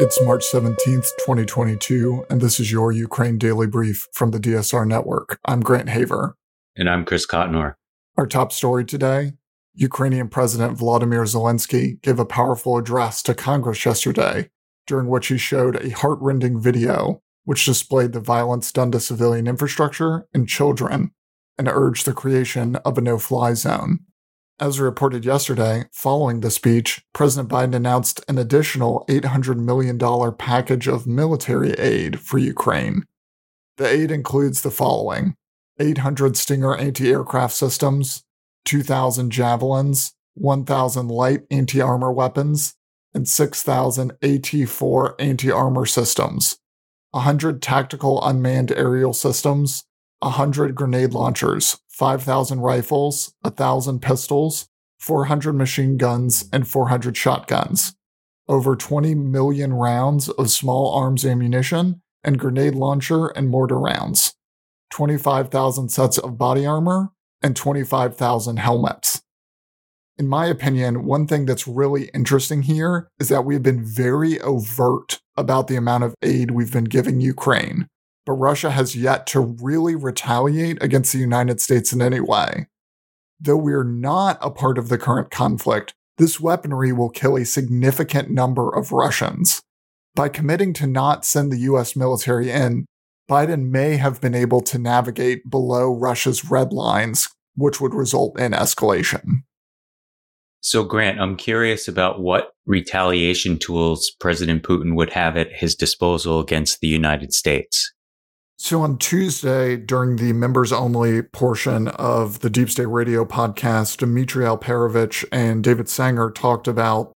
It's March 17th, 2022, and this is your Ukraine Daily Brief from the DSR Network. I'm Grant Haver. And I'm Chris Cotnor. Our top story today Ukrainian President Vladimir Zelensky gave a powerful address to Congress yesterday, during which he showed a heartrending video which displayed the violence done to civilian infrastructure and children and urged the creation of a no fly zone. As reported yesterday, following the speech, President Biden announced an additional $800 million package of military aid for Ukraine. The aid includes the following 800 Stinger anti aircraft systems, 2,000 javelins, 1,000 light anti armor weapons, and 6,000 AT 4 anti armor systems, 100 tactical unmanned aerial systems, 100 grenade launchers, 5,000 rifles, 1,000 pistols, 400 machine guns, and 400 shotguns, over 20 million rounds of small arms ammunition, and grenade launcher and mortar rounds, 25,000 sets of body armor, and 25,000 helmets. In my opinion, one thing that's really interesting here is that we've been very overt about the amount of aid we've been giving Ukraine but Russia has yet to really retaliate against the United States in any way. Though we're not a part of the current conflict, this weaponry will kill a significant number of Russians. By committing to not send the US military in, Biden may have been able to navigate below Russia's red lines, which would result in escalation. So, Grant, I'm curious about what retaliation tools President Putin would have at his disposal against the United States. So on Tuesday, during the members only portion of the Deep State Radio podcast, Dmitri Alperovitch and David Sanger talked about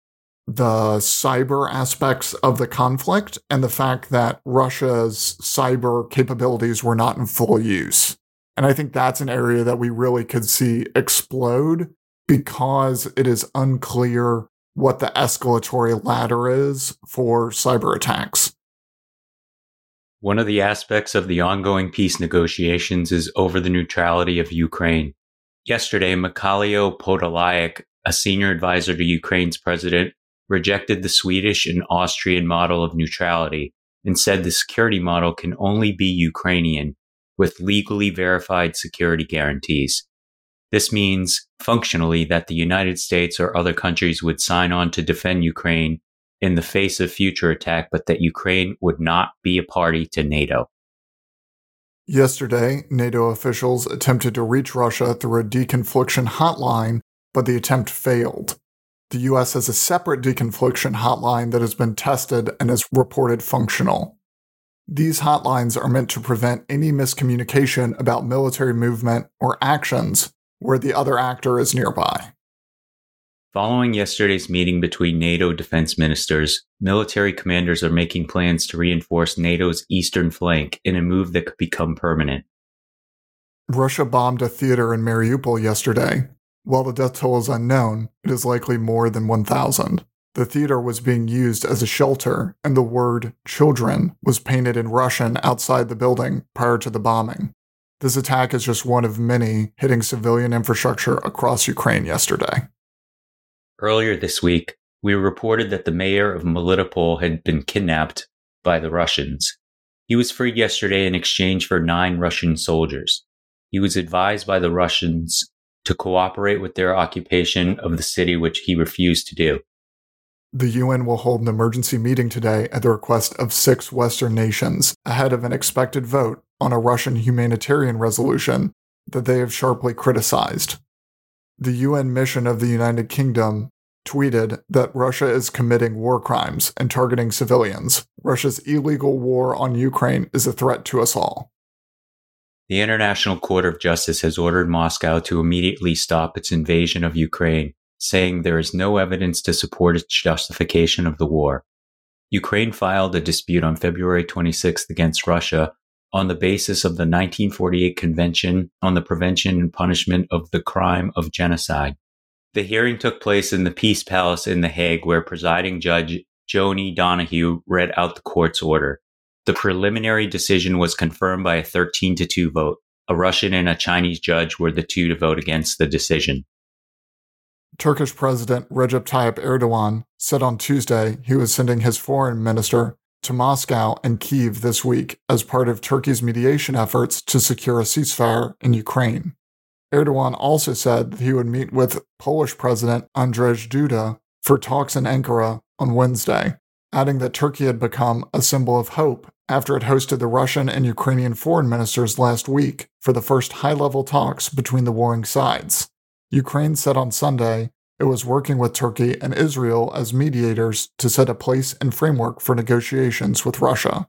the cyber aspects of the conflict and the fact that Russia's cyber capabilities were not in full use. And I think that's an area that we really could see explode because it is unclear what the escalatory ladder is for cyber attacks. One of the aspects of the ongoing peace negotiations is over the neutrality of Ukraine. Yesterday, Mikhailo Podolyak, a senior advisor to Ukraine's president, rejected the Swedish and Austrian model of neutrality and said the security model can only be Ukrainian with legally verified security guarantees. This means functionally that the United States or other countries would sign on to defend Ukraine in the face of future attack, but that Ukraine would not be a party to NATO. Yesterday, NATO officials attempted to reach Russia through a deconfliction hotline, but the attempt failed. The US has a separate deconfliction hotline that has been tested and is reported functional. These hotlines are meant to prevent any miscommunication about military movement or actions where the other actor is nearby. Following yesterday's meeting between NATO defense ministers, military commanders are making plans to reinforce NATO's eastern flank in a move that could become permanent. Russia bombed a theater in Mariupol yesterday. While the death toll is unknown, it is likely more than 1,000. The theater was being used as a shelter, and the word children was painted in Russian outside the building prior to the bombing. This attack is just one of many hitting civilian infrastructure across Ukraine yesterday. Earlier this week, we reported that the mayor of Melitopol had been kidnapped by the Russians. He was freed yesterday in exchange for nine Russian soldiers. He was advised by the Russians to cooperate with their occupation of the city, which he refused to do. The UN will hold an emergency meeting today at the request of six Western nations ahead of an expected vote on a Russian humanitarian resolution that they have sharply criticized the UN mission of the United Kingdom tweeted that Russia is committing war crimes and targeting civilians. Russia's illegal war on Ukraine is a threat to us all. The International Court of Justice has ordered Moscow to immediately stop its invasion of Ukraine, saying there is no evidence to support its justification of the war. Ukraine filed a dispute on February 26th against Russia on the basis of the 1948 Convention on the Prevention and Punishment of the Crime of Genocide. The hearing took place in the Peace Palace in The Hague, where presiding judge Joni Donoghue read out the court's order. The preliminary decision was confirmed by a 13 to 2 vote. A Russian and a Chinese judge were the two to vote against the decision. Turkish President Recep Tayyip Erdogan said on Tuesday he was sending his foreign minister to Moscow and Kiev this week as part of Turkey's mediation efforts to secure a ceasefire in Ukraine. Erdogan also said that he would meet with Polish President Andrzej Duda for talks in Ankara on Wednesday, adding that Turkey had become a symbol of hope after it hosted the Russian and Ukrainian foreign ministers last week for the first high level talks between the warring sides. Ukraine said on Sunday it was working with Turkey and Israel as mediators to set a place and framework for negotiations with Russia.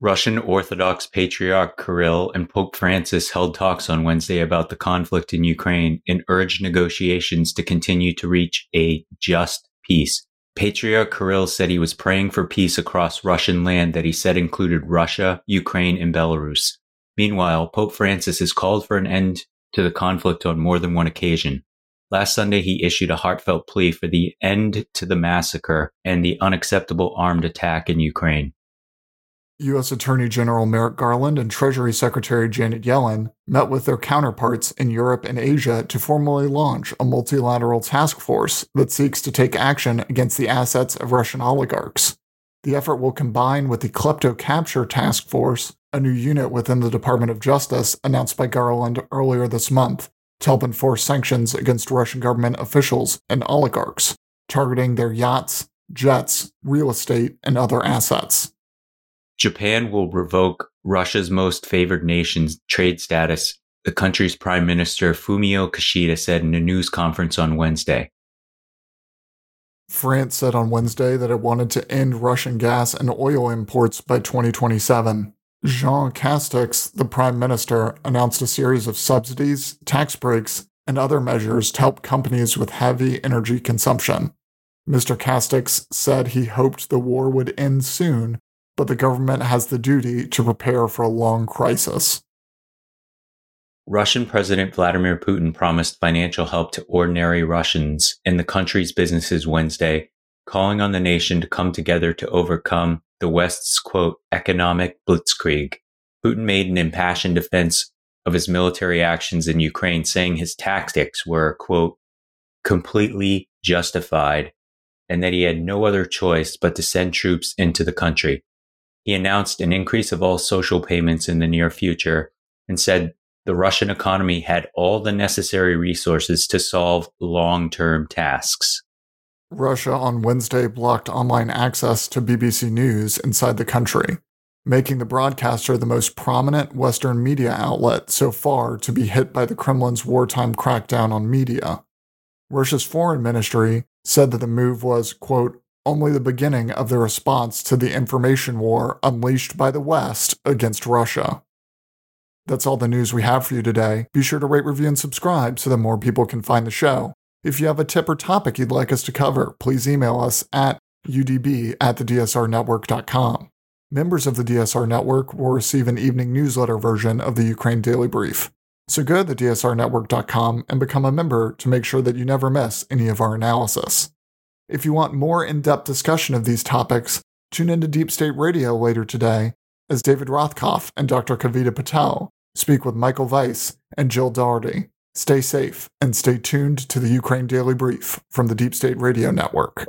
Russian Orthodox Patriarch Kirill and Pope Francis held talks on Wednesday about the conflict in Ukraine and urged negotiations to continue to reach a just peace. Patriarch Kirill said he was praying for peace across Russian land that he said included Russia, Ukraine, and Belarus. Meanwhile, Pope Francis has called for an end to the conflict on more than one occasion. Last Sunday, he issued a heartfelt plea for the end to the massacre and the unacceptable armed attack in Ukraine. U.S. Attorney General Merrick Garland and Treasury Secretary Janet Yellen met with their counterparts in Europe and Asia to formally launch a multilateral task force that seeks to take action against the assets of Russian oligarchs. The effort will combine with the KleptoCapture Task Force, a new unit within the Department of Justice announced by Garland earlier this month, to help enforce sanctions against Russian government officials and oligarchs, targeting their yachts, jets, real estate, and other assets. Japan will revoke Russia's most favored nation's trade status, the country's Prime Minister Fumio Kishida said in a news conference on Wednesday. France said on Wednesday that it wanted to end Russian gas and oil imports by 2027. Jean Castex, the prime minister, announced a series of subsidies, tax breaks, and other measures to help companies with heavy energy consumption. Mr. Castex said he hoped the war would end soon, but the government has the duty to prepare for a long crisis. Russian President Vladimir Putin promised financial help to ordinary Russians and the country's businesses Wednesday, calling on the nation to come together to overcome the West's quote, economic blitzkrieg. Putin made an impassioned defense of his military actions in Ukraine, saying his tactics were, quote, completely justified and that he had no other choice but to send troops into the country. He announced an increase of all social payments in the near future and said the Russian economy had all the necessary resources to solve long term tasks. Russia on Wednesday blocked online access to BBC News inside the country, making the broadcaster the most prominent Western media outlet so far to be hit by the Kremlin's wartime crackdown on media. Russia's foreign ministry said that the move was, quote, only the beginning of the response to the information war unleashed by the West against Russia. That's all the news we have for you today. Be sure to rate, review, and subscribe so that more people can find the show. If you have a tip or topic you'd like us to cover, please email us at udb at thedsrnetwork.com. Members of the DSR Network will receive an evening newsletter version of the Ukraine Daily Brief. So go to thedsrnetwork.com and become a member to make sure that you never miss any of our analysis. If you want more in depth discussion of these topics, tune into Deep State Radio later today as David Rothkopf and Dr. Kavita Patel speak with Michael Weiss and Jill Doherty. Stay safe and stay tuned to the Ukraine Daily Brief from the Deep State Radio Network.